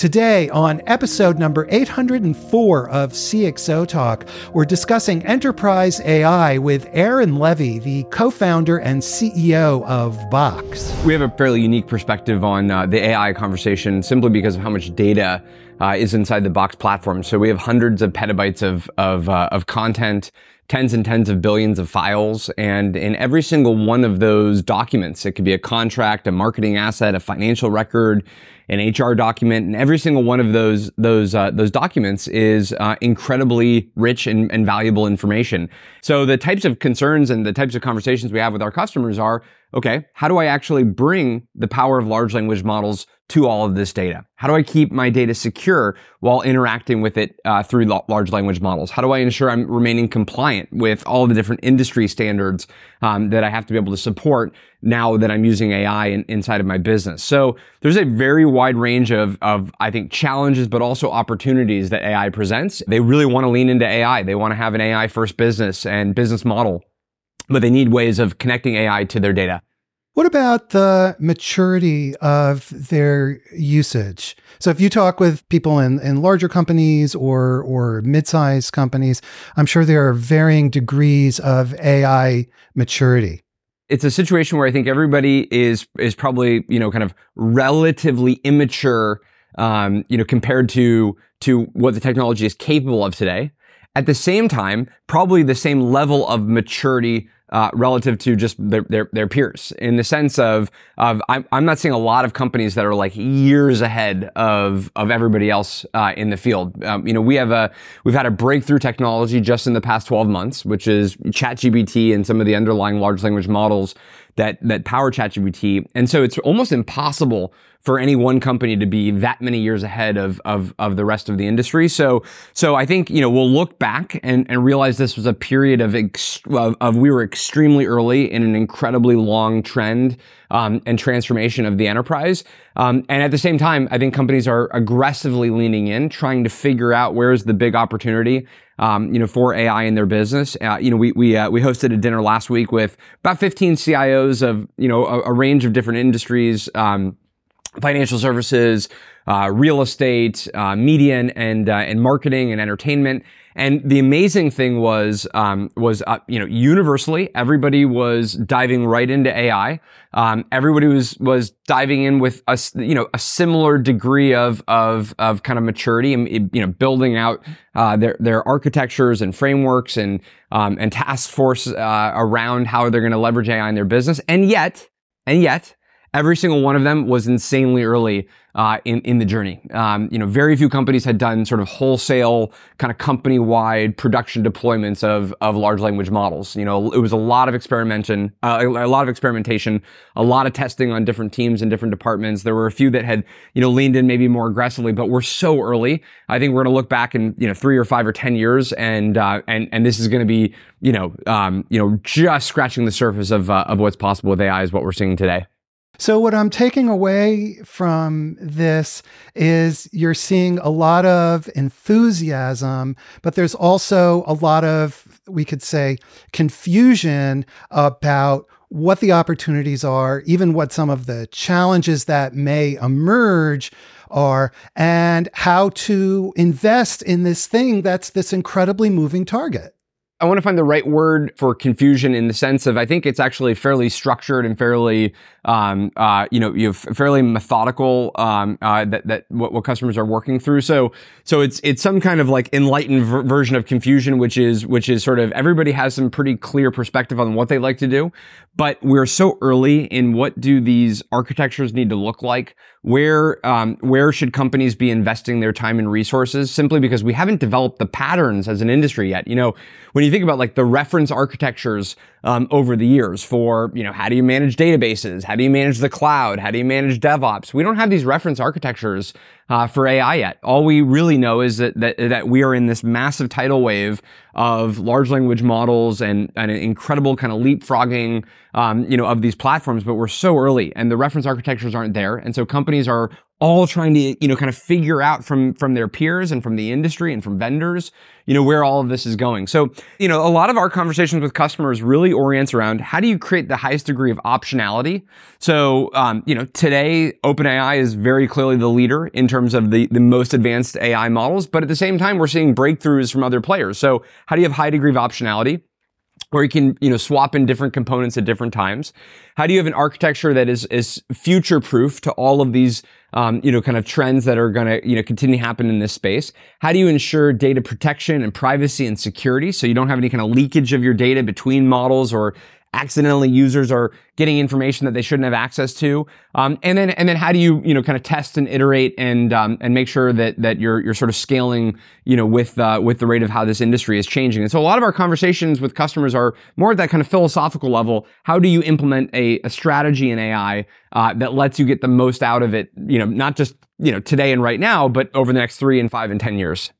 Today, on episode number 804 of CXO Talk, we're discussing enterprise AI with Aaron Levie, the co founder and CEO of Box. We have a fairly unique perspective on uh, the AI conversation simply because of how much data uh, is inside the Box platform. So we have hundreds of petabytes of, of, uh, of content tens and tens of billions of files. And in every single one of those documents, it could be a contract, a marketing asset, a financial record, an HR document, and every single one of those those uh, those documents is uh, incredibly rich and, and valuable information. So the types of concerns and the types of conversations we have with our customers are okay, how do I actually bring the power of large language models to all of this data? How do I keep my data secure while interacting with it uh, through large language models? How do I ensure I'm remaining compliant with all the different industry standards um, that I have to be able to support now that I'm using AI in, inside of my business? So there's a very wide range of, of, I think, challenges, but also opportunities that AI presents. They really want to lean into AI. They want to have an AI first business and business model but they need ways of connecting AI to their data. What about the maturity of their usage? So if you talk with people in, in larger companies or or mid-sized companies, I'm sure there are varying degrees of AI maturity. It's a situation where I think everybody is is probably, you know, kind of relatively immature um, you know, compared to to what the technology is capable of today. At the same time, probably the same level of maturity uh, relative to just their, their, their peers in the sense of of I'm, I'm not seeing a lot of companies that are like years ahead of of everybody else uh, in the field. Um, you know, we have a we've had a breakthrough technology just in the past 12 months, which is ChatGPT and some of the underlying large language models that that power ChatGPT, and so it's almost impossible for any one company to be that many years ahead of of, of the rest of the industry. So so I think you know we'll look back and, and realize this was a period of, ex- of, of we were extremely early in an incredibly long trend um, and transformation of the enterprise. Um, and at the same time, I think companies are aggressively leaning in, trying to figure out where's the big opportunity. Um, you know, for AI in their business. Uh, you know, we we uh, we hosted a dinner last week with about 15 CIOs of you know a, a range of different industries. Um, financial services, uh, real estate, uh, media and and, uh, and marketing and entertainment. And the amazing thing was um, was uh, you know universally everybody was diving right into AI. Um, everybody was was diving in with a you know a similar degree of of of kind of maturity and you know building out uh, their their architectures and frameworks and um, and task force uh, around how they're going to leverage AI in their business. And yet, and yet, Every single one of them was insanely early uh, in in the journey. Um, you know, very few companies had done sort of wholesale kind of company wide production deployments of of large language models. You know, it was a lot of experimentation, uh, a lot of experimentation, a lot of testing on different teams and different departments. There were a few that had you know leaned in maybe more aggressively, but we're so early. I think we're going to look back in you know three or five or ten years, and uh, and and this is going to be you know um, you know just scratching the surface of uh, of what's possible with AI is what we're seeing today. So, what I'm taking away from this is you're seeing a lot of enthusiasm, but there's also a lot of, we could say, confusion about what the opportunities are, even what some of the challenges that may emerge are, and how to invest in this thing that's this incredibly moving target. I want to find the right word for confusion in the sense of I think it's actually fairly structured and fairly, um, uh, you know, you have fairly methodical um, uh, that that what, what, customers are working through. So so it's it's some kind of like enlightened ver- version of confusion, which is which is sort of everybody has some pretty clear perspective on what they like to do, but we're so early in what do these architectures need to look like where um, where should companies be investing their time and resources? Simply because we haven't developed the patterns as an industry yet. You know when you think about like the reference architectures um, over the years for you know how do you manage databases? How do you manage the cloud? How do you manage devops? We don't have these reference architectures uh, for AI yet. All we really know is that, that, that we are in this massive tidal wave of large language models and, and an incredible kind of leapfrogging, um, you know, of these platforms. But we're so early, and the reference architectures aren't there, and so companies are all trying to, you know, kind of figure out from, from their peers and from the industry and from vendors, you know, where all of this is going. So, you know, a lot of our conversations with customers really orients around how do you create the highest degree of optionality? So, um, you know, today OpenAI is very clearly the leader in terms of the, the most advanced AI models, but at the same time, we're seeing breakthroughs from other players. So how do you have high degree of optionality? where you can you know swap in different components at different times how do you have an architecture that is is future proof to all of these um, you know kind of trends that are going to you know continue to happen in this space. How do you ensure data protection and privacy and security so you don't have any kind of leakage of your data between models or accidentally users are getting information that they shouldn't have access to. Um, and then and then how do you you know kind of test and iterate and um, and make sure that that you're you're sort of scaling you know with uh, with the rate of how this industry is changing. And so a lot of our conversations with customers are more at that kind of philosophical level. How do you implement a, a strategy in AI uh, that lets you get the most out of it? You know, not just you know today and right now, but over the next three and five and ten years.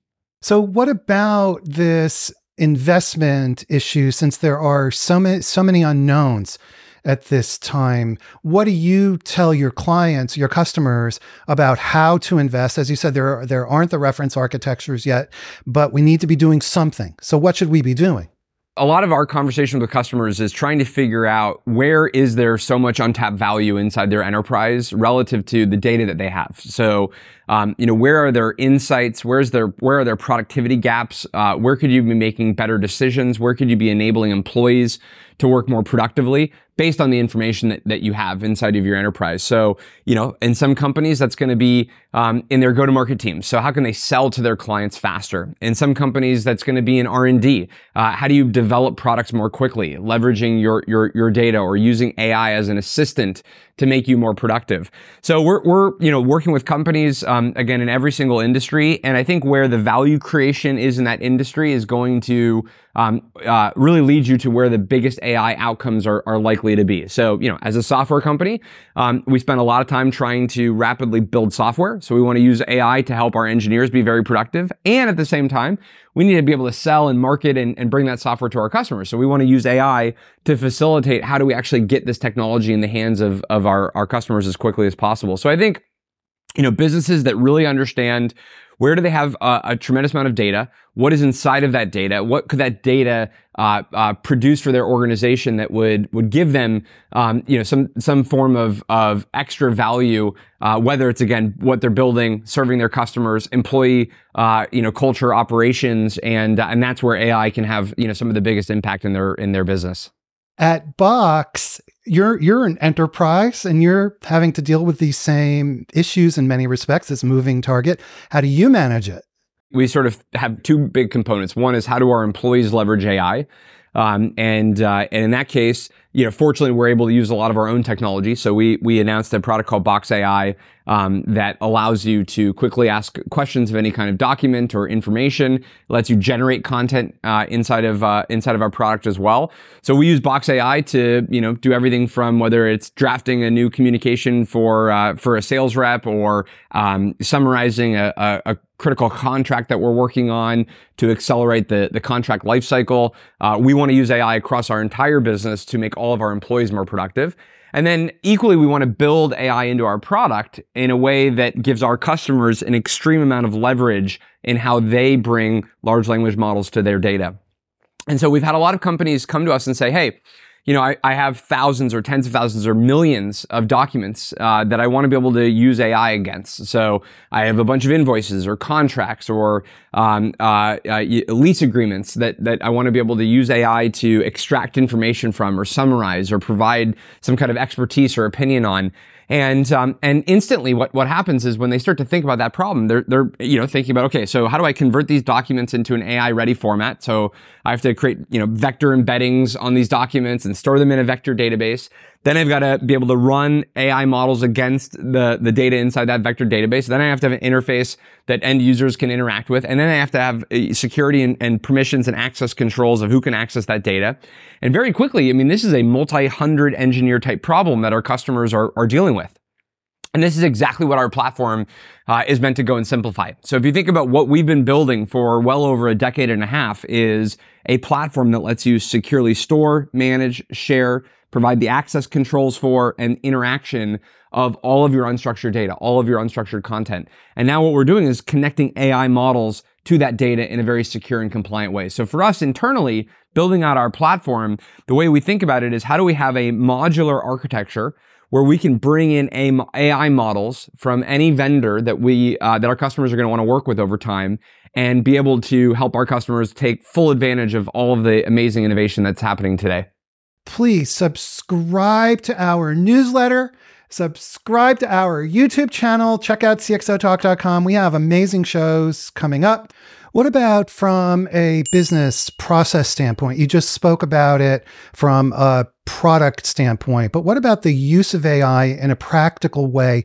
So, what about this investment issue since there are so many, so many unknowns at this time. What do you tell your clients, your customers about how to invest? As you said, there are, there aren't the reference architectures yet, but we need to be doing something. So what should we be doing? A lot of our conversation with customers is trying to figure out where is there so much untapped value inside their enterprise relative to the data that they have. So, um, you know, where are their insights? Where's their where are their productivity gaps? Uh, where could you be making better decisions? Where could you be enabling employees to work more productively based on the information that, that you have inside of your enterprise. So, you know, in some companies, that's going to be um, in their go-to-market teams. So, how can they sell to their clients faster? In some companies, that's going to be in R and D. Uh, how do you develop products more quickly, leveraging your your your data or using AI as an assistant to make you more productive? So, we're we're you know working with companies um, again in every single industry, and I think where the value creation is in that industry is going to um, uh, really lead you to where the biggest AI outcomes are, are likely to be. So, you know, as a software company, um, we spend a lot of time trying to rapidly build software. So we want to use AI to help our engineers be very productive. And at the same time, we need to be able to sell and market and, and bring that software to our customers. So we want to use AI to facilitate how do we actually get this technology in the hands of, of our, our customers as quickly as possible. So I think, you know, businesses that really understand where do they have a, a, tremendous amount of data? What is inside of that data? What could that data uh, uh, produce for their organization that would would give them, um, you know, some some form of of extra value? Uh, whether it's again what they're building, serving their customers, employee, uh, you know, culture, operations, and and that's where AI can have you know some of the biggest impact in their in their business at Box, you're you're an enterprise and you're having to deal with these same issues in many respects as moving target. How do you manage it? We sort of have two big components. One is how do our employees leverage AI? Um, and uh, and in that case, you know, fortunately, we're able to use a lot of our own technology. So we we announced a product called Box AI um, that allows you to quickly ask questions of any kind of document or information. Lets you generate content uh, inside of uh, inside of our product as well. So we use Box AI to you know do everything from whether it's drafting a new communication for uh, for a sales rep or um, summarizing a, a, a critical contract that we're working on to accelerate the, the contract lifecycle. Uh, we want to use AI across our entire business to make all of our employees more productive. And then equally, we want to build AI into our product in a way that gives our customers an extreme amount of leverage in how they bring large language models to their data. And so we've had a lot of companies come to us and say, hey, you know, I, I, have thousands or tens of thousands or millions of documents uh, that I want to be able to use AI against. So I have a bunch of invoices or contracts or um, uh, uh, lease agreements that that I want to be able to use AI to extract information from or summarize or provide some kind of expertise or opinion on. And um, and instantly, what what happens is when they start to think about that problem, they're they're you know thinking about okay, so how do I convert these documents into an AI ready format? So I have to create you know vector embeddings on these documents and store them in a vector database. Then I've got to be able to run AI models against the, the data inside that vector database. Then I have to have an interface that end users can interact with. And then I have to have uh, security and, and permissions and access controls of who can access that data. And very quickly, I mean, this is a multi-hundred engineer type problem that our customers are, are dealing with. And this is exactly what our platform uh, is meant to go and simplify. So if you think about what we've been building for well over a decade and a half is a platform that lets you securely store, manage, share, provide the access controls for, and interaction of all of your unstructured data, all of your unstructured content. And now what we're doing is connecting AI models to that data in a very secure and compliant way. So for us internally, building out our platform, the way we think about it is how do we have a modular architecture where we can bring in AI models from any vendor that we uh, that our customers are going to want to work with over time, and be able to help our customers take full advantage of all of the amazing innovation that's happening today. Please subscribe to our newsletter. Subscribe to our YouTube channel. Check out cxotalk.com. We have amazing shows coming up. What about from a business process standpoint? You just spoke about it from a product standpoint, but what about the use of AI in a practical way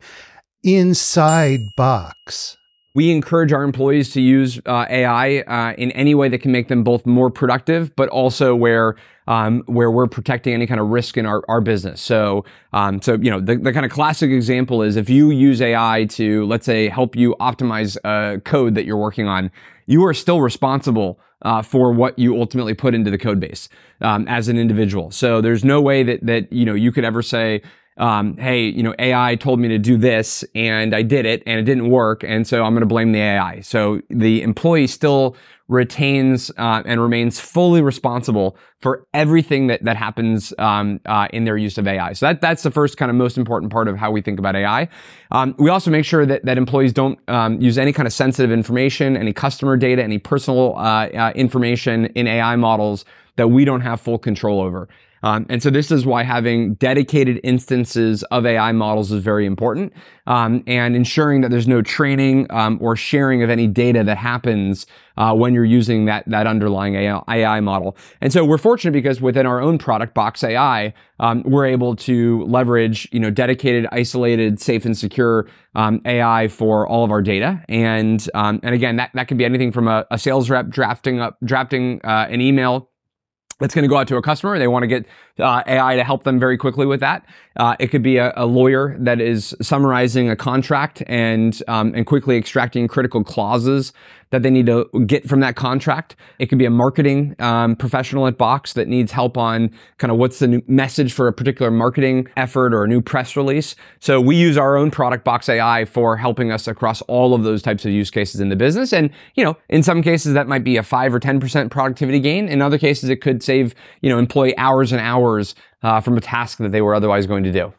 inside Box? We encourage our employees to use uh, AI uh, in any way that can make them both more productive, but also where um, where we're protecting any kind of risk in our, our business. So, um, so you know, the, the kind of classic example is if you use AI to, let's say, help you optimize uh, code that you're working on, you are still responsible uh, for what you ultimately put into the code base um, as an individual. So there's no way that that you know you could ever say, um, hey, you know, AI told me to do this and I did it and it didn't work. And so I'm going to blame the AI. So the employee still retains uh, and remains fully responsible for everything that, that happens um, uh, in their use of AI. So that, that's the first kind of most important part of how we think about AI. Um, we also make sure that, that employees don't um, use any kind of sensitive information, any customer data, any personal uh, uh information in AI models that we don't have full control over. Um, and so this is why having dedicated instances of AI models is very important, um, and ensuring that there's no training um, or sharing of any data that happens uh, when you're using that that underlying AI, model. And so we're fortunate because within our own product, Box AI, um, we're able to leverage you know dedicated, isolated, safe, and secure um, AI for all of our data. And um, and again, that that can be anything from a, a sales rep drafting up drafting uh, an email that's going to go out to a customer. They want to get uh, AI to help them very quickly with that. Uh, it could be a, a, lawyer that is summarizing a contract and um, and quickly extracting critical clauses that they need to get from that contract. It could be a marketing um, professional at Box that needs help on kind of what's the new message for a particular marketing effort or a new press release. So we use our own product Box AI for helping us across all of those types of use cases in the business. And you know, in some cases that might be a five or ten percent productivity gain. In other cases, it could save you know employee hours and hours uh, from a task that they were otherwise going to do.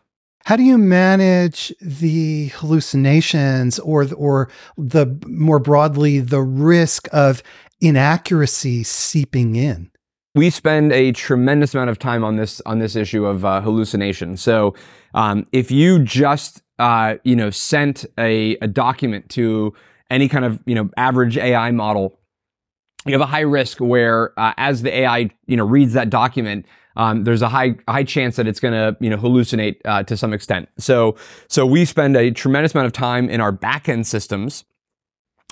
How do you manage the hallucinations or or the more broadly the risk of inaccuracy seeping in? We spend a tremendous amount of time on this on this issue of uh, hallucination. So, um, if you just uh, you know sent a, a document to any kind of you know average AI model, you have a high risk where uh, as the AI you know reads that document, um, there's a high high chance that it's going to you know hallucinate uh, to some extent. So so we spend a tremendous amount of time in our backend systems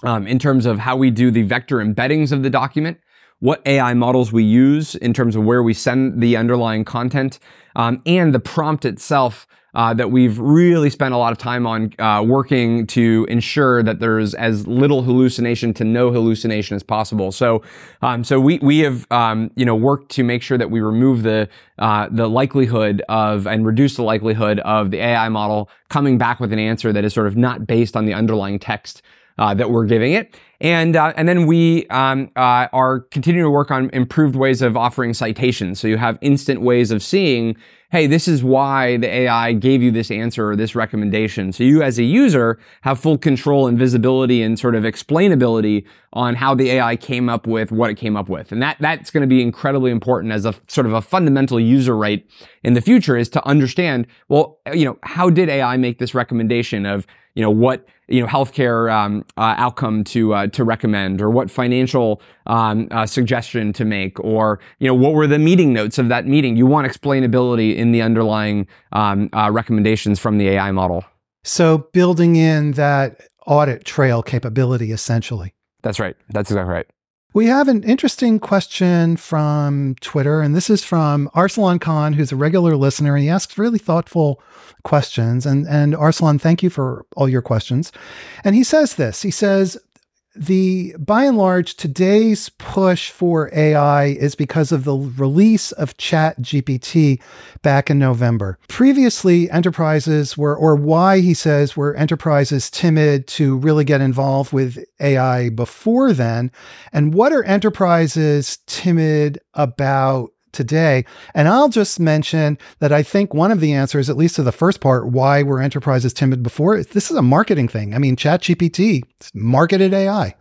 um, in terms of how we do the vector embeddings of the document, what AI models we use in terms of where we send the underlying content, um, and the prompt itself uh, that we've really spent a lot of time on uh, working to ensure that there's as little hallucination to no hallucination as possible. So, um, so we we have um, you know worked to make sure that we remove the uh, the likelihood of and reduce the likelihood of the AI model coming back with an answer that is sort of not based on the underlying text uh, that we're giving it. And, uh, and then we um, uh, are continuing to work on improved ways of offering citations. So you have instant ways of seeing, hey, this is why the AI gave you this answer or this recommendation. So you as a user have full control and visibility and sort of explainability on how the AI came up with what it came up with. And that, that's going to be incredibly important as a sort of a fundamental user right in the future is to understand, well, you know, how did AI make this recommendation of, you know, what you know healthcare um, uh, outcome to uh, to recommend, or what financial um, uh, suggestion to make, or you know what were the meeting notes of that meeting. You want explainability in the underlying um, uh, recommendations from the AI model. So building in that audit trail capability, essentially. That's right. That's exactly right. We have an interesting question from Twitter, and this is from Arsalan Khan, who's a regular listener. and He asks really thoughtful questions. And, and Arsalan, thank you for all your questions. And he says this He says, the by and large today's push for AI is because of the release of Chat GPT back in November. Previously, enterprises were, or why he says were enterprises timid to really get involved with AI before then, and what are enterprises timid about today. And I'll just mention that I think one of the answers, at least to the first part, why were enterprises timid before, this is a marketing thing. I mean, ChatGPT, marketed AI.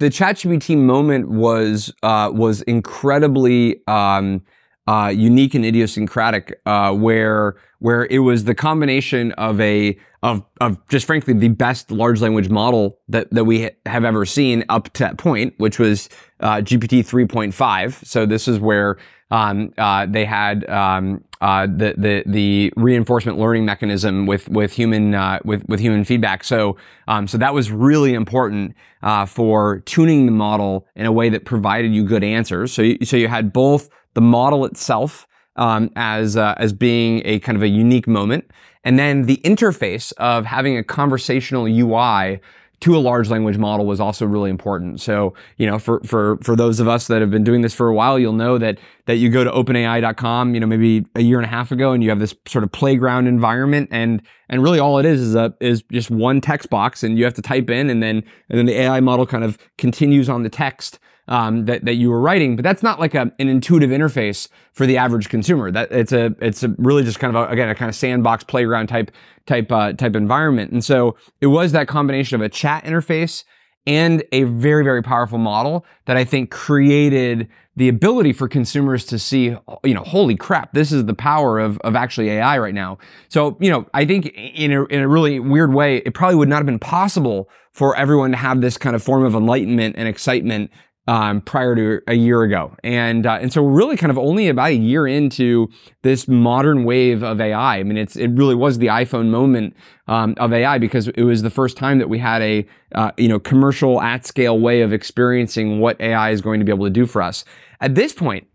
The ChatGPT moment was uh, was incredibly um, uh, unique and idiosyncratic, uh, where where it was the combination of a of of just frankly the best large language model that that we ha- have ever seen up to that point, which was uh, GPT 3.5. So this is where um, uh, they had um, uh, the the the reinforcement learning mechanism with with human uh, with with human feedback. So um, so that was really important uh, for tuning the model in a way that provided you good answers. So you, so you had both the model itself um, as uh, as being a kind of a unique moment, and then the interface of having a conversational UI to a large language model was also really important. So, you know, for, for, for those of us that have been doing this for a while, you'll know that, that you go to openai.com, you know, maybe a year and a half ago and you have this sort of playground environment and, and really all it is is a, is just one text box and you have to type in and then, and then the AI model kind of continues on the text um, that that you were writing, but that's not like a, an intuitive interface for the average consumer. That it's a it's a really just kind of a, again a kind of sandbox playground type type uh, type environment. And so it was that combination of a chat interface and a very very powerful model that I think created the ability for consumers to see, you know, holy crap, this is the power of, of actually AI right now. So, you know, I think in a, in a really weird way, it probably would not have been possible for everyone to have this kind of form of enlightenment and excitement um, prior to a year ago. And, uh, and so really kind of only about a year into this modern wave of AI. I mean, it's, it really was the iPhone moment, um, of AI because it was the first time that we had a, uh, you know, commercial at scale way of experiencing what AI is going to be able to do for us. At this point,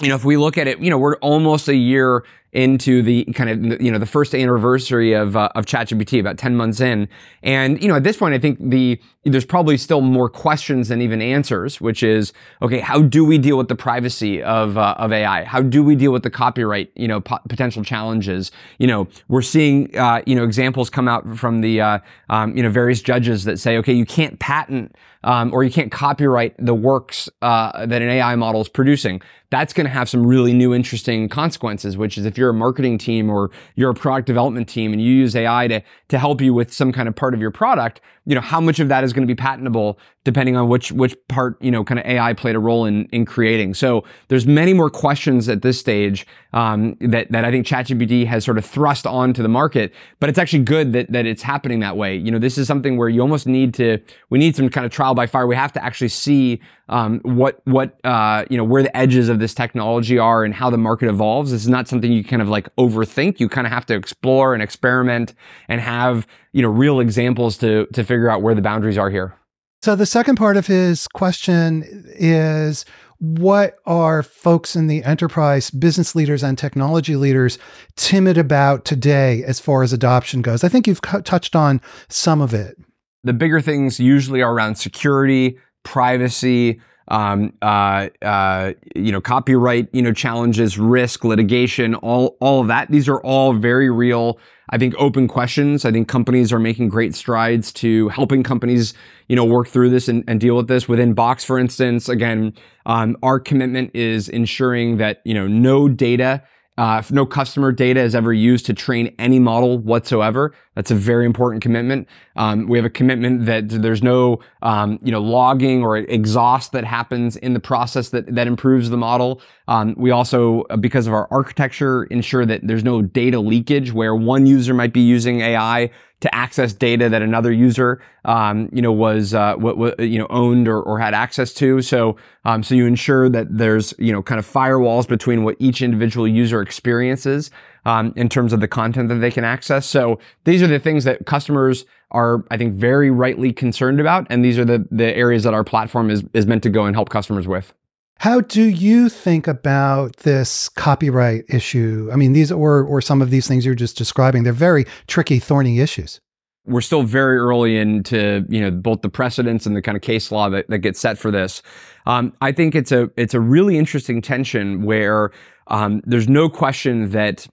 you know, if we look at it, you know, we're almost a year into the kind of you know the first anniversary of uh, of ChatGPT, about ten months in, and you know at this point, I think the there's probably still more questions than even answers, which is okay, how do we deal with the privacy of uh, of AI? How do we deal with the copyright you know po- potential challenges? You know, we're seeing uh, you know examples come out from the uh, um, you know various judges that say, okay, you can't patent um, or you can't copyright the works uh, that an AI model is producing. That's going to have some really new, interesting consequences. Which is if you're a marketing team or you're a product development team and you use AI to to help you with some kind of part of your product, you know how much of that is going to be patentable depending on which which part you know kind of AI played a role in in creating. So there's many more questions at this stage um, that that I think ChatGPT has sort of thrust onto the market. But it's actually good that that it's happening that way. You know, this is something where you almost need to we need some kind of trial by fire. We have to actually see um, what what uh, you know where the edges of this technology are and how the market evolves. This is not something you kind of like overthink. You kind of have to explore and experiment and have you know real examples to to figure out where the boundaries are here. So the second part of his question is what are folks in the enterprise, business leaders and technology leaders timid about today as far as adoption goes? I think you've touched on some of it. The bigger things usually are around security, privacy, um, uh, uh, you know, copyright, you know, challenges, risk, litigation, all, all of that. These are all very real, I think, open questions. I think companies are making great strides to helping companies, you know, work through this and, and deal with this. Within Box, for instance, again, um, our commitment is ensuring that, you know, no data uh, no customer data is ever used to train any model whatsoever, that's a very important commitment. Um, we have a commitment that there's no, um, you know, logging or exhaust that happens in the process that that improves the model. Um, we also, uh, because of our architecture, ensure that there's no data leakage where one user might be using AI to access data that another user, um, you know, was uh, what, you know owned or, or had access to. So, um, so you ensure that there's you know kind of firewalls between what each individual user experiences um, in terms of the content that they can access. So these are the things that customers are, I think, very rightly concerned about, and these are the the areas that our platform is is meant to go and help customers with. How do you think about this copyright issue? I mean, these or or some of these things you're just describing, they're very tricky, thorny issues. we're still very early into you know both the precedents and the kind of case law that, that gets set for this. Um, I think it's a it's a really interesting tension where um, there's no question that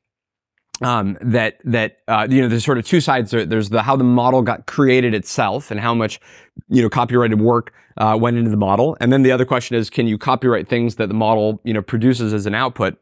um, that that uh, you know there's sort of two sides. There's the how the model got created itself and how much you know copyrighted work uh, went into the model, and then the other question is can you copyright things that the model you know produces as an output?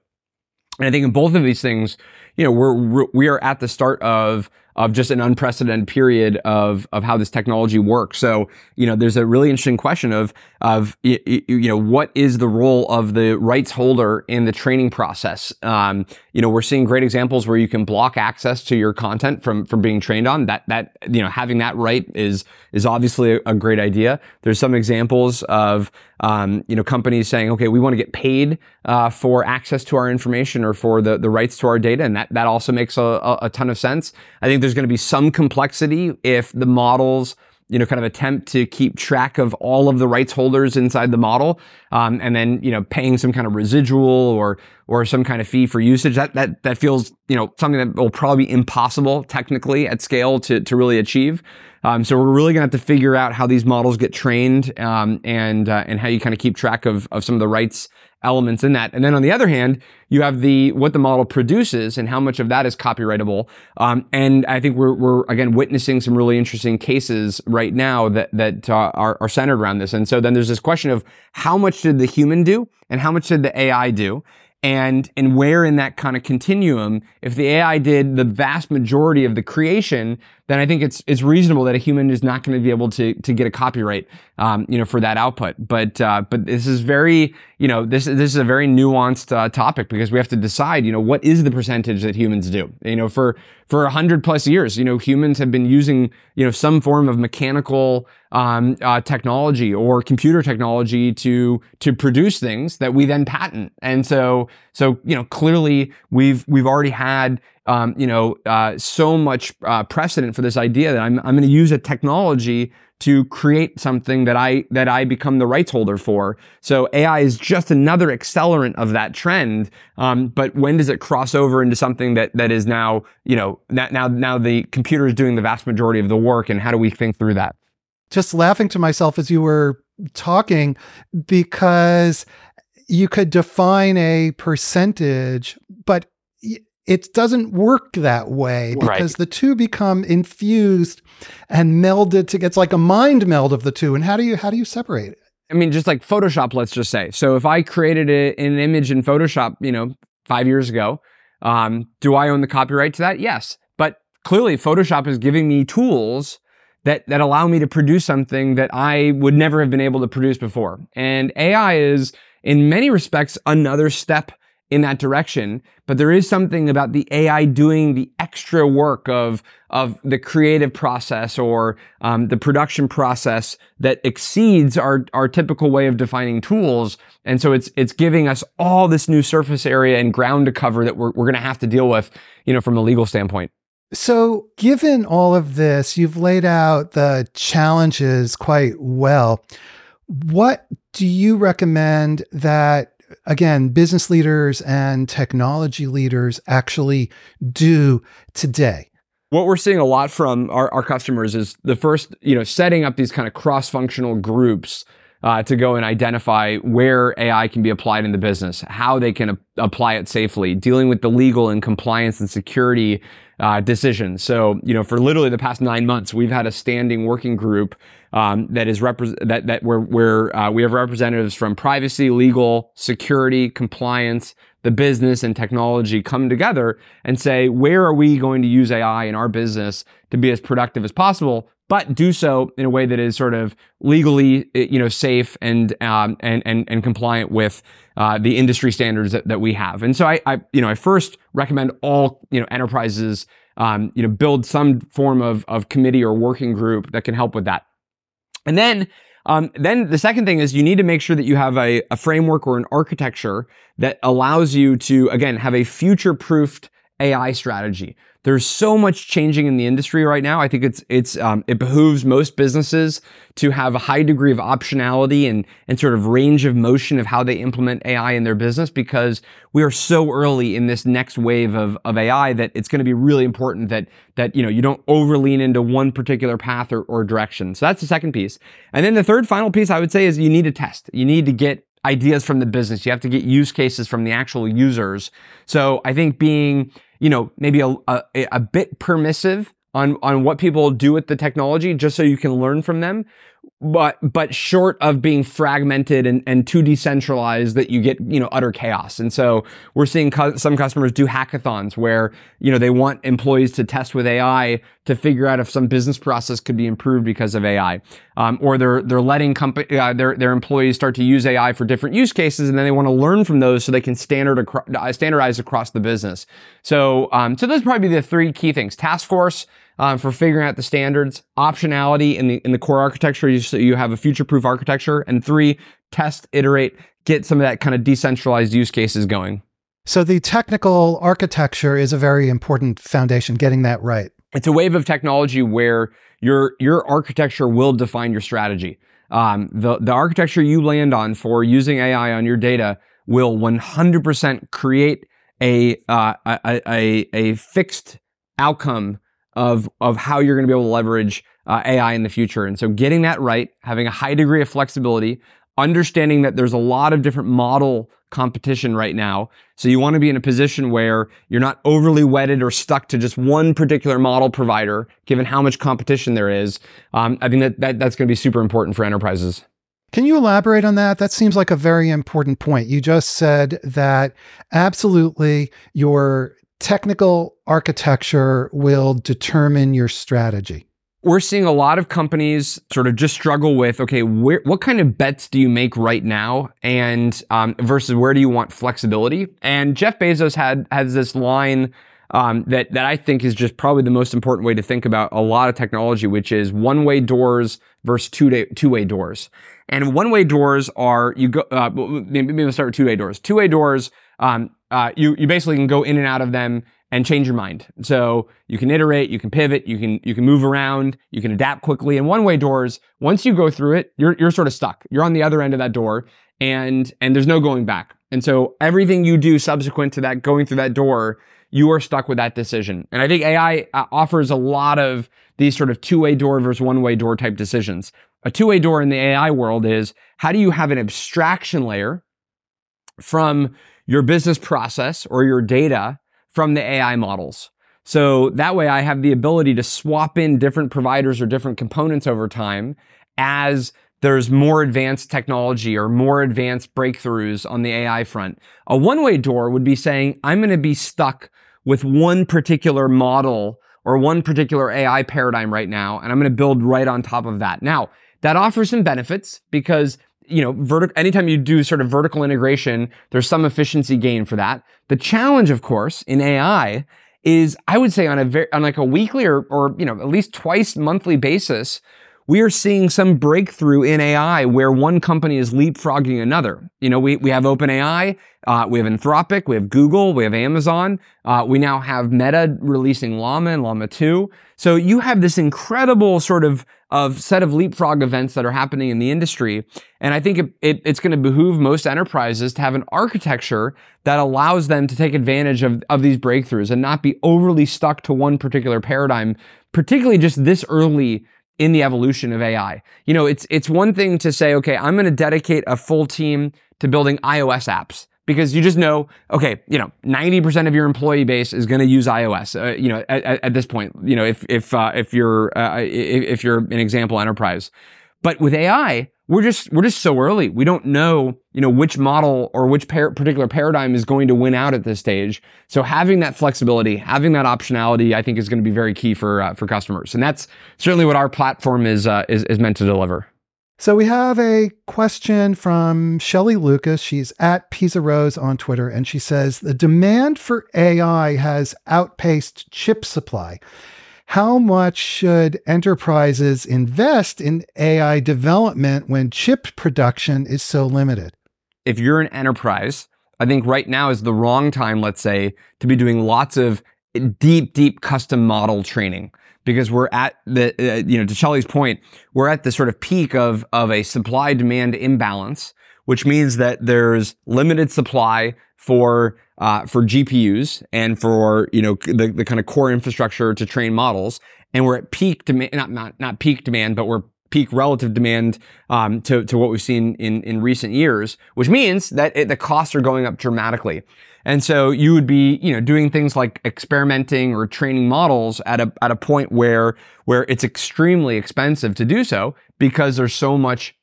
And I think in both of these things, you know, we're we are at the start of of just an unprecedented period of of how this technology works. So, you know, there's a really interesting question of of you know what is the role of the rights holder in the training process. Um, you know, we're seeing great examples where you can block access to your content from from being trained on. That that you know having that right is is obviously a, great idea. There's some examples of um, you know companies saying, okay, we want to get paid uh, for access to our information or for the the rights to our data, and that that also makes a, a, ton of sense. I think there's going to be some complexity if the models you know, kind of attempt to keep track of all of the rights holders inside the model, um, and then you know, paying some kind of residual or or some kind of fee for usage. That that that feels you know something that will probably be impossible technically at scale to to really achieve. Um, so we're really going to have to figure out how these models get trained um, and uh, and how you kind of keep track of of some of the rights elements in that. And then on the other hand, you have the what the model produces and how much of that is copyrightable. Um, and I think we're, we're again witnessing some really interesting cases right now that that uh, are, are centered around this. And so then there's this question of how much did the human do and how much did the AI do? And and where in that kind of continuum if the ai did the vast majority of the creation then i think it's it's reasonable that a human is not going to be able to to get a copyright um, you know for that output. But uh, but this is very you know this this is a very nuanced uh, topic because we have to decide you know what is the percentage that humans do? You know for for a hundred plus years you know humans have been using you know some form of mechanical um, uh, technology or computer technology to to produce things that we then patent. And so so you know clearly we've we've already had um, you know uh, so much uh, precedent for this idea that I'm I'm going to use a technology to create something that I that I become the rights holder for. So AI is just another accelerant of that trend. Um, but when does it cross over into something that that is now you know now now the computer is doing the vast majority of the work, and how do we think through that? Just laughing to myself as you were talking because you could define a percentage, but it doesn't work that way because right. the two become infused and melded together. It's like a mind meld of the two. And how do you how do you separate it? I mean, just like Photoshop, let's just say. So if I created a, an image in Photoshop, you know, five years ago, um, do I own the copyright to that? Yes. But clearly, Photoshop is giving me tools that that allow me to produce something that I would never have been able to produce before. And AI is in many respects another step in that direction, but there is something about the AI doing the extra work of of the creative process or um, the production process that exceeds our our typical way of defining tools, and so it's it's giving us all this new surface area and ground to cover that we're we're going to have to deal with, you know, from a legal standpoint. So, given all of this, you've laid out the challenges quite well. What do you recommend that, again, business leaders and technology leaders actually do today? What we're seeing a lot from our, our customers is the first, you know, setting up these kind of cross functional groups uh, to go and identify where AI can be applied in the business, how they can a- apply it safely, dealing with the legal and compliance and security uh, decisions. So, you know, for literally the past nine months, we've had a standing working group um, that is repre- that that where where uh, we have representatives from privacy, legal, security, compliance, the business, and technology come together and say where are we going to use AI in our business to be as productive as possible, but do so in a way that is sort of legally, you know, safe and um, and and and compliant with uh, the industry standards that, that we have. And so I, I, you know, I first recommend all, you know, enterprises, um, you know, build some form of, of committee or working group that can help with that. And then, um, then the second thing is you need to make sure that you have a, a framework or an architecture that allows you to, again, have a future proofed AI strategy. There's so much changing in the industry right now. I think it's it's um, it behooves most businesses to have a high degree of optionality and and sort of range of motion of how they implement AI in their business because we are so early in this next wave of of AI that it's going to be really important that that you know you don't over lean into one particular path or, or direction. So that's the second piece. And then the third final piece I would say is you need to test. You need to get ideas from the business. You have to get use cases from the actual users. So I think being you know, maybe a, a, a bit permissive on, on what people do with the technology just so you can learn from them. But but short of being fragmented and, and too decentralized that you get you know utter chaos. And so we're seeing some customers do hackathons where you know they want employees to test with ai to figure out if some business process could be improved because of ai um, or they're they're letting company uh, their their employees start to use ai for different use cases and then they want to learn from those so they can standard acro- uh, standardize across the business so um, so those probably be the three key things task force um, for figuring out the standards, optionality in the in the core architecture, so you have a future-proof architecture, and three, test, iterate, get some of that kind of decentralized use cases going. So the technical architecture is a very important foundation. Getting that right. It's a wave of technology where your your architecture will define your strategy. Um, the the architecture you land on for using AI on your data will 100% create a, uh, a, a, a fixed outcome of of how you're going to be able to leverage uh, AI in the future. And so getting that right, having a high degree of flexibility, understanding that there's a lot of different model competition right now. So you want to be in a position where you're not overly wedded or stuck to just one particular model provider, given how much competition there is. Um, I think that, that that's going to be super important for enterprises. Can you elaborate on that? That seems like a very important point. You just said that absolutely your technical architecture will determine your strategy? We're seeing a lot of companies sort of just struggle with okay, where, what kind of bets do you make right now, and um, versus where do you want flexibility? And Jeff Bezos had has this line um, that that I think is just probably the most important way to think about a lot of technology, which is one way doors versus two day two way doors. And one way doors are you go uh, maybe we'll start with two way doors. Two way doors um, uh, you you basically can go in and out of them and change your mind. So you can iterate, you can pivot, you can you can move around, you can adapt quickly. And one way doors, once you go through it, you're you're sort of stuck. You're on the other end of that door, and and there's no going back. And so everything you do subsequent to that going through that door, you are stuck with that decision. And I think AI uh, offers a lot of these sort of two way door versus one way door type decisions. A two way door in the AI world is how do you have an abstraction layer from your business process or your data from the AI models. So that way I have the ability to swap in different providers or different components over time as there's more advanced technology or more advanced breakthroughs on the AI front. A one-way door would be saying, I'm going to be stuck with one particular model or one particular AI paradigm right now, and I'm going to build right on top of that. Now, that offers some benefits because you know, vertical, anytime you do sort of vertical integration, there's some efficiency gain for that. The challenge, of course, in AI is I would say on a very, on like a weekly or, or, you know, at least twice monthly basis, we are seeing some breakthrough in AI where one company is leapfrogging another. You know, we, we have OpenAI, uh, we have Anthropic, we have Google, we have Amazon, uh, we now have Meta releasing Llama and Llama 2. So you have this incredible sort of of set of leapfrog events that are happening in the industry. And I think it, it, it's going to behoove most enterprises to have an architecture that allows them to take advantage of, of these breakthroughs and not be overly stuck to one particular paradigm, particularly just this early in the evolution of AI. You know, it's it's one thing to say, okay, I'm going to dedicate a full team to building iOS apps because you just know, okay, you know, 90% of your employee base is going to use iOS. Uh, you know, at, at, this point, you know, if if uh, if you're uh, if you're an example enterprise, but with AI, we're just we're just so early. We don't know, you know, which model or which par- particular paradigm is going to win out at this stage. So having that flexibility, having that optionality, I think is going to be very key for uh, for customers, and that's certainly what our platform is uh, is, is meant to deliver. So we have a question from Shelly Lucas. She's at Pizza Rose on Twitter, and she says the demand for AI has outpaced chip supply. How much should enterprises invest in AI development when chip production is so limited? If you're an enterprise, I think right now is the wrong time, let's say, to be doing lots of deep, deep custom model training because we're at the, uh, you know, to Shelly's point, we're at the sort of peak of, of a supply demand imbalance, which means that there's limited supply for, uh, for GPUs and for, you know, the, the kind of core infrastructure to train models. And we're at peak demand, not, not, not peak demand, but we're peak relative demand um, to, to what we've seen in, in recent years, which means that it, the costs are going up dramatically. And so you would be, you know, doing things like experimenting or training models at a, at a point where, where it's extremely expensive to do so because there's so much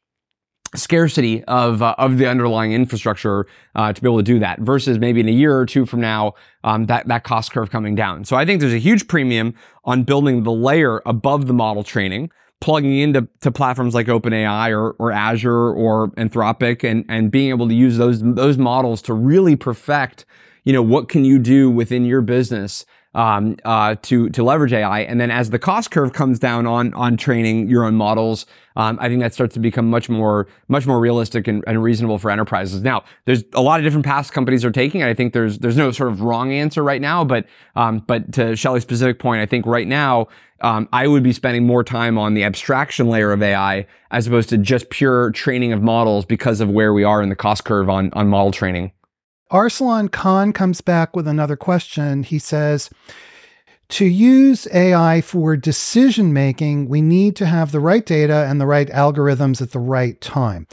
scarcity of uh, of the underlying infrastructure uh, to be able to do that versus maybe in a year or two from now um, that that cost curve coming down. So I think there's a huge premium on building the layer above the model training plugging into to platforms like OpenAI or, or Azure or Anthropic and, and being able to use those, those models to really perfect, you know, what can you do within your business um, uh, to to leverage AI. And then as the cost curve comes down on on training your own models, um, I think that starts to become much more much more realistic and, and, reasonable for enterprises. Now, there's a lot of different paths companies are taking. I think there's there's no sort of wrong answer right now, but um, but to Shelly's specific point, I think right now um, I would be spending more time on the abstraction layer of AI as opposed to just pure training of models because of where we are in the cost curve on on model training. Arsalan Khan comes back with another question. He says, to use AI for decision making, we need to have the right data and the right algorithms at the right time.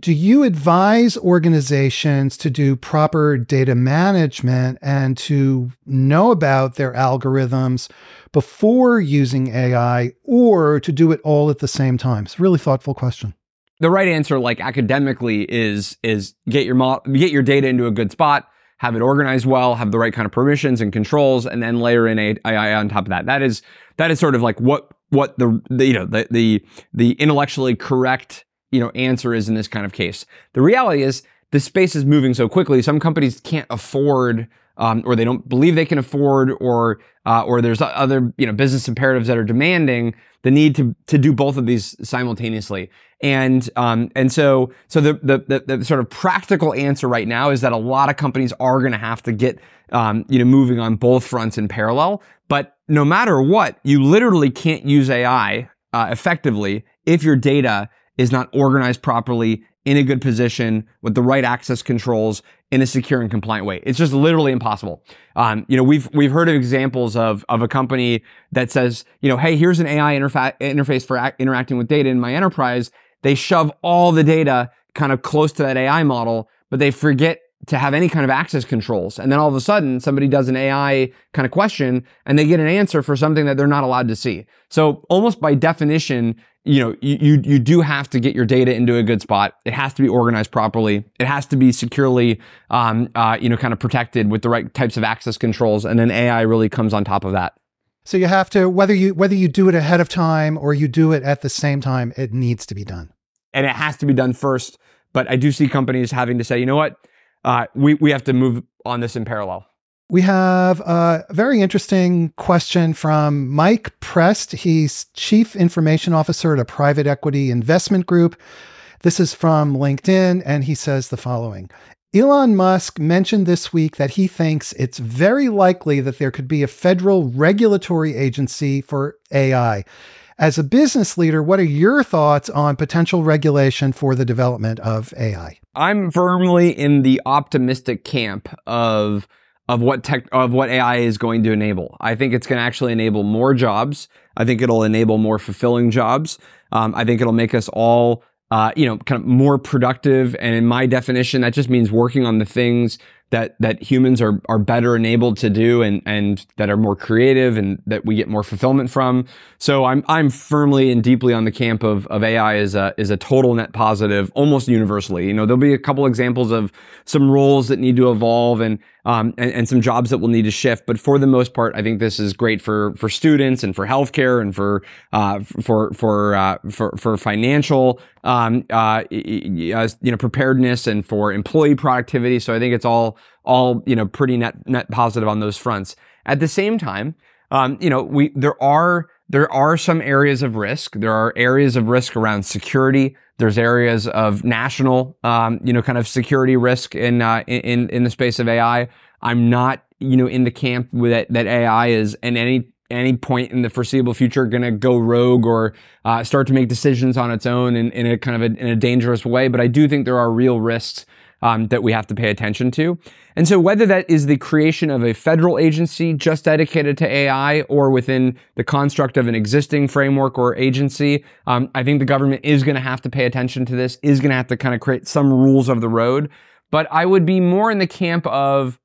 Do you advise organizations to do proper data management and to know about their algorithms before using AI or to do it all at the same time? It's a really thoughtful question the right answer, like academically, is is get your mo- get your data into a good spot, have it organized well, have the right kind of permissions and controls, and then layer in AI on top of that. That is that is sort of like what what the, the you know the the the intellectually correct you know answer is in this kind of case. The reality is the space is moving so quickly. Some companies can't afford um, or they don't believe they can afford, or uh, or there's other you know business imperatives that are demanding the need to to do both of these simultaneously. And um, and so so the, the, the the sort of practical answer right now is that a lot of companies are going to have to get um, you know moving on both fronts in parallel. But no matter what, you literally can't use AI uh, effectively if your data is not organized properly in a good position with the right access controls in a secure and compliant way. It's just literally impossible. Um, you know, we've we've heard of examples of of a company that says, you know, hey, here's an AI interfa- interface for interacting with data in my enterprise. They shove all the data kind of close to that AI model, but they forget to have any kind of access controls. And then all of a sudden, somebody does an AI kind of question and they get an answer for something that they're not allowed to see. So almost by definition, you know, you, you, you do have to get your data into a good spot. It has to be organized properly. It has to be securely, um, uh, you know, kind of protected with the right types of access controls. And then AI really comes on top of that. So you have to whether you whether you do it ahead of time or you do it at the same time, it needs to be done. And it has to be done first. But I do see companies having to say, you know what, uh, we we have to move on this in parallel. We have a very interesting question from Mike Prest. He's Chief Information Officer at a private equity investment group. This is from LinkedIn, and he says the following Elon Musk mentioned this week that he thinks it's very likely that there could be a federal regulatory agency for AI. As a business leader, what are your thoughts on potential regulation for the development of AI? I'm firmly in the optimistic camp of of what tech of what AI is going to enable. I think it's going to actually enable more jobs. I think it'll enable more fulfilling jobs. Um, I think it'll make us all, uh, you know, kind of more productive. And in my definition, that just means working on the things that that humans are are better enabled to do and and that are more creative and that we get more fulfillment from. So I'm I'm firmly and deeply on the camp of of AI is a is a total net positive almost universally. You know, there'll be a couple examples of some roles that need to evolve and um, and, and, some jobs that will need to shift. But for the most part, I think this is great for for students and for healthcare and for uh, for for uh, for for financial um, uh, you know preparedness and for employee productivity. So I think it's all all you know pretty net net positive on those fronts. At the same time, um, you know, we there are there are some areas of risk. There are areas of risk around security. There's areas of national, um, you know, kind of security risk in uh, in in the space of AI. I'm not, you know, in the camp that that AI is in any any point in the foreseeable future going to go rogue or uh, start to make decisions on its own in, in a kind of a, in a dangerous way. But I do think there are real risks um, that we have to pay attention to. And so, whether that is the creation of a federal agency just dedicated to AI or within the construct of an existing framework or agency, um, I think the government is going to have to pay attention to this, is going to have to kind of create some rules of the road. But I would be more in the camp of,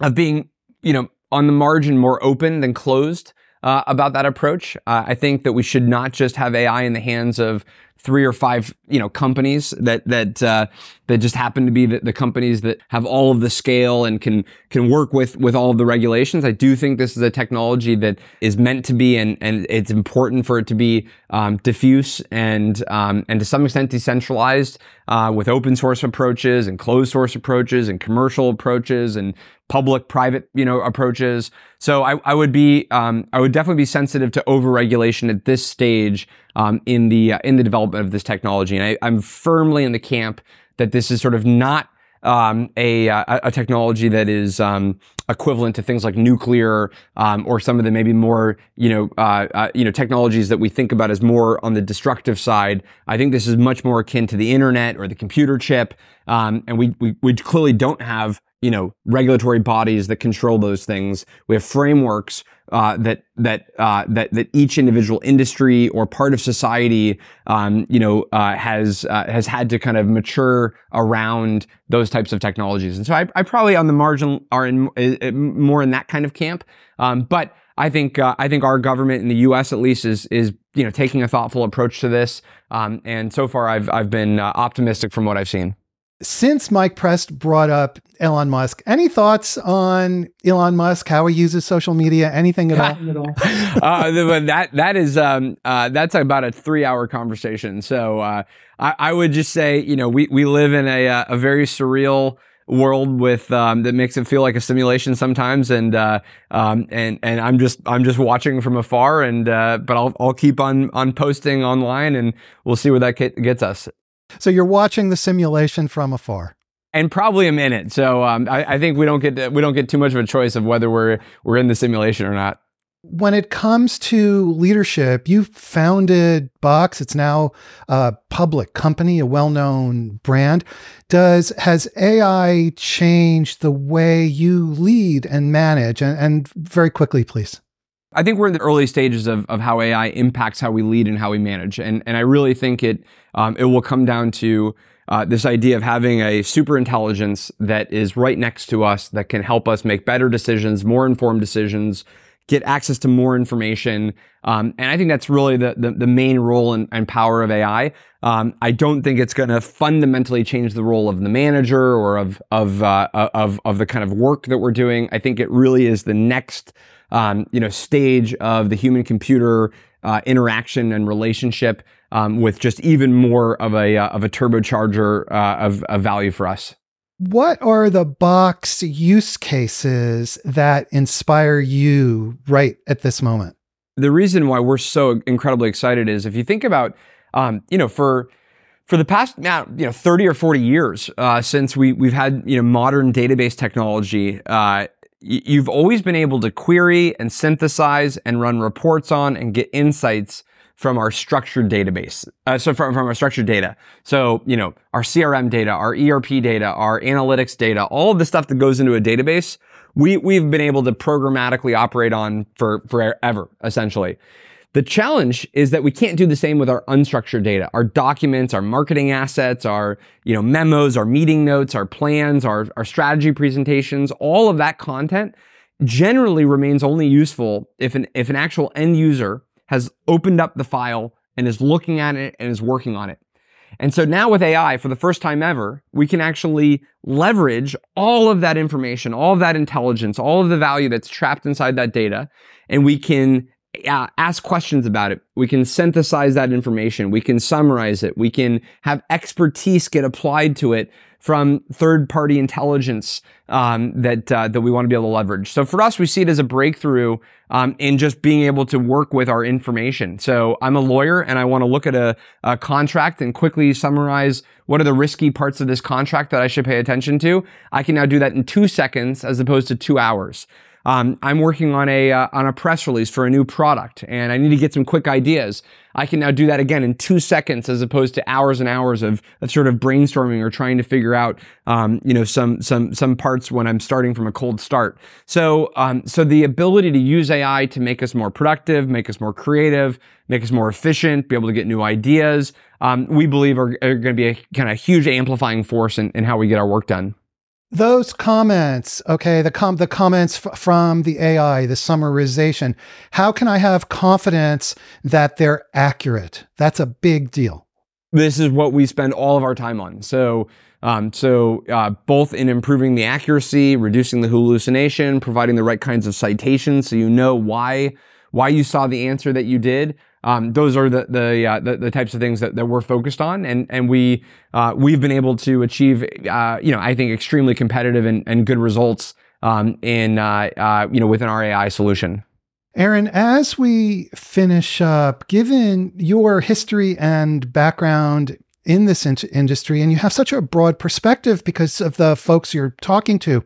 of being, you know, on the margin more open than closed. Uh, about that approach. Uh, I think that we should not just have AI in the hands of three or five, you know, companies that that uh, that just happen to be the, the, companies that have all of the scale and can can work with with all of the regulations. I do think this is a technology that is meant to be, and and it's important for it to be um, diffuse and um, and to some extent decentralized uh, with open source approaches and closed source approaches and commercial approaches and public private you know approaches. So i, I would be um, i would definitely be sensitive to overregulation at this stage um, in the uh, in the development of this technology. And I, i'm firmly in the camp that this is sort of not um, a, uh, a, technology that is um, equivalent to things like nuclear um, or some of the maybe more you know uh, uh, you know technologies that we think about as more on the destructive side. I think this is much more akin to the internet or the computer chip, um, and we, we we clearly don't have you know regulatory bodies that control those things. We have frameworks uh, that that uh, that that each individual industry or part of society, um, you know, uh, has uh, has had to kind of mature around those types of technologies. And so I, I probably on the margin are in more in that kind of camp. Um, but I think uh, I think our government in the U.S. at least is is you know taking a thoughtful approach to this. Um, and so far, I've I've been uh, optimistic from what I've seen since Mike Prest brought up Elon Musk, any thoughts on Elon Musk, how he uses social media, anything at all? uh, that that is um, uh, that's about a three hour conversation. So uh, I, I, would just say, you know, we we live in a uh, a very surreal world with um, that makes it feel like a simulation sometimes and uh, um, and and I'm just I'm just watching from afar and uh, but I'll I'll keep on on posting online and we'll see where that gets us. So you're watching the simulation from afar. And probably a minute. So um, I, I, think we don't get to, we don't get too much of a choice of whether we're we're in the simulation or not. When it comes to leadership, you founded Box. It's now a public company, a well-known brand. Does has AI changed the way you lead and manage? And, and very quickly, please. I think we're in the early stages of, of how AI impacts how we lead and how we manage. And, and I really think it, um, it will come down to uh, this idea of having a super intelligence that is right next to us that can help us make better decisions, more informed decisions, get access to more information. Um, and I think that's really the, the, the main role and, and, power of AI. Um, I don't think it's going to fundamentally change the role of the manager or of, of, uh, of, of the kind of work that we're doing. I think it really is the next um, you know, stage of the human computer uh, interaction and relationship um, with just even more of a uh, of a turbocharger uh, of, of value for us. What are the box use cases that inspire you right at this moment? The reason why we're so incredibly excited is if you think about, um, you know, for for the past now, you know, 30 or 40 years uh, since we we've had you know modern database technology, uh, you've always been able to query and synthesize and run reports on and get insights from our structured database. Uh, so from, from our structured data. So, you know, our CRM data, our ERP data, our analytics data, all of the stuff that goes into a database, we, we've been able to programmatically operate on for forever, essentially. The challenge is that we can't do the same with our unstructured data, our documents, our marketing assets, our, you know, memos, our meeting notes, our plans, our, our strategy presentations, all of that content generally remains only useful if an, if an actual end user has opened up the file and is looking at it and is working on it. And so now with AI, for the first time ever, we can actually leverage all of that information, all of that intelligence, all of the value that's trapped inside that data, and we can uh, ask questions about it. We can synthesize that information. We can summarize it. We can have expertise get applied to it from third party intelligence um, that uh, that we want to be able to leverage. So for us, we see it as a breakthrough um, in just being able to work with our information. So I'm a lawyer and I want to look at a, a contract and quickly summarize what are the risky parts of this contract that I should pay attention to. I can now do that in two seconds as opposed to two hours. Um, I'm working on a uh, on a press release for a new product, and I need to get some quick ideas. I can now do that again in two seconds, as opposed to hours and hours of, of sort of brainstorming or trying to figure out, um, you know, some some some parts when I'm starting from a cold start. So um, so the ability to use AI to make us more productive, make us more creative, make us more efficient, be able to get new ideas, um, we believe are, are going to be a kind of huge amplifying force in, in how we get our work done those comments, okay, the com- the comments f- from the AI, the summarization, how can I have confidence that they're accurate? That's a big deal. This is what we spend all of our time on. So, um, so uh, both in improving the accuracy, reducing the hallucination, providing the right kinds of citations, so you know why why you saw the answer that you did, um, those are the the, uh, the, the types of things that, that we're focused on, and and we uh, we've been able to achieve uh, you know I think extremely competitive and, and good results um, in uh, uh, you know within our AI solution. Aaron, as we finish up, given your history and background in this in- industry, and you have such a broad perspective because of the folks you're talking to,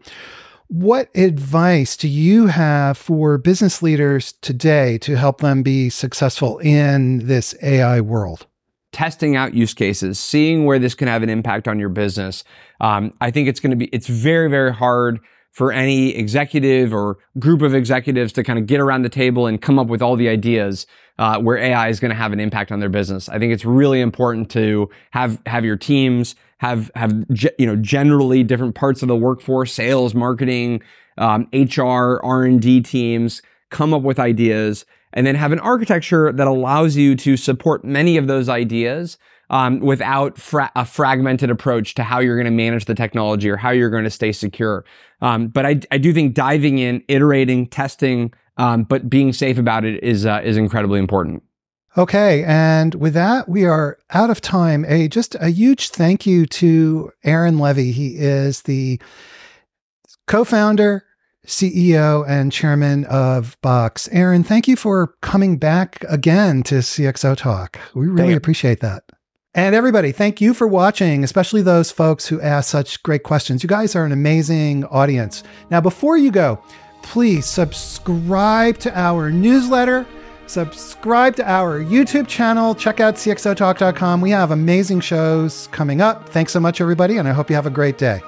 what advice do you have for business leaders today to help them be successful in this AI world? testing out use cases, seeing where this can have an impact on your business. Um, I think it's going to be, it's very, very hard for any executive or group of executives to kind of get around the table and come up with all the ideas uh, where AI is going to have an impact on their business. I think it's really important to have have your teams have have you know generally different parts of the workforce, sales, marketing, um, HR, R and D teams come up with ideas, and then have an architecture that allows you to support many of those ideas. Um, without fra- a fragmented approach to how you're going to manage the technology or how you're going to stay secure. Um, but I, I do think diving in, iterating, testing, um, but being safe about it is uh, is incredibly important. Okay, and with that, we are out of time. A just a huge thank you to Aaron Levie. He is the co-founder, CEO, and chairman of Box. Aaron, thank you for coming back again to CXO Talk. We really appreciate that. And everybody, thank you for watching, especially those folks who ask such great questions. You guys are an amazing audience. Now, before you go, please subscribe to our newsletter, subscribe to our YouTube channel, check out cxotalk.com. We have amazing shows coming up. Thanks so much, everybody, and I hope you have a great day.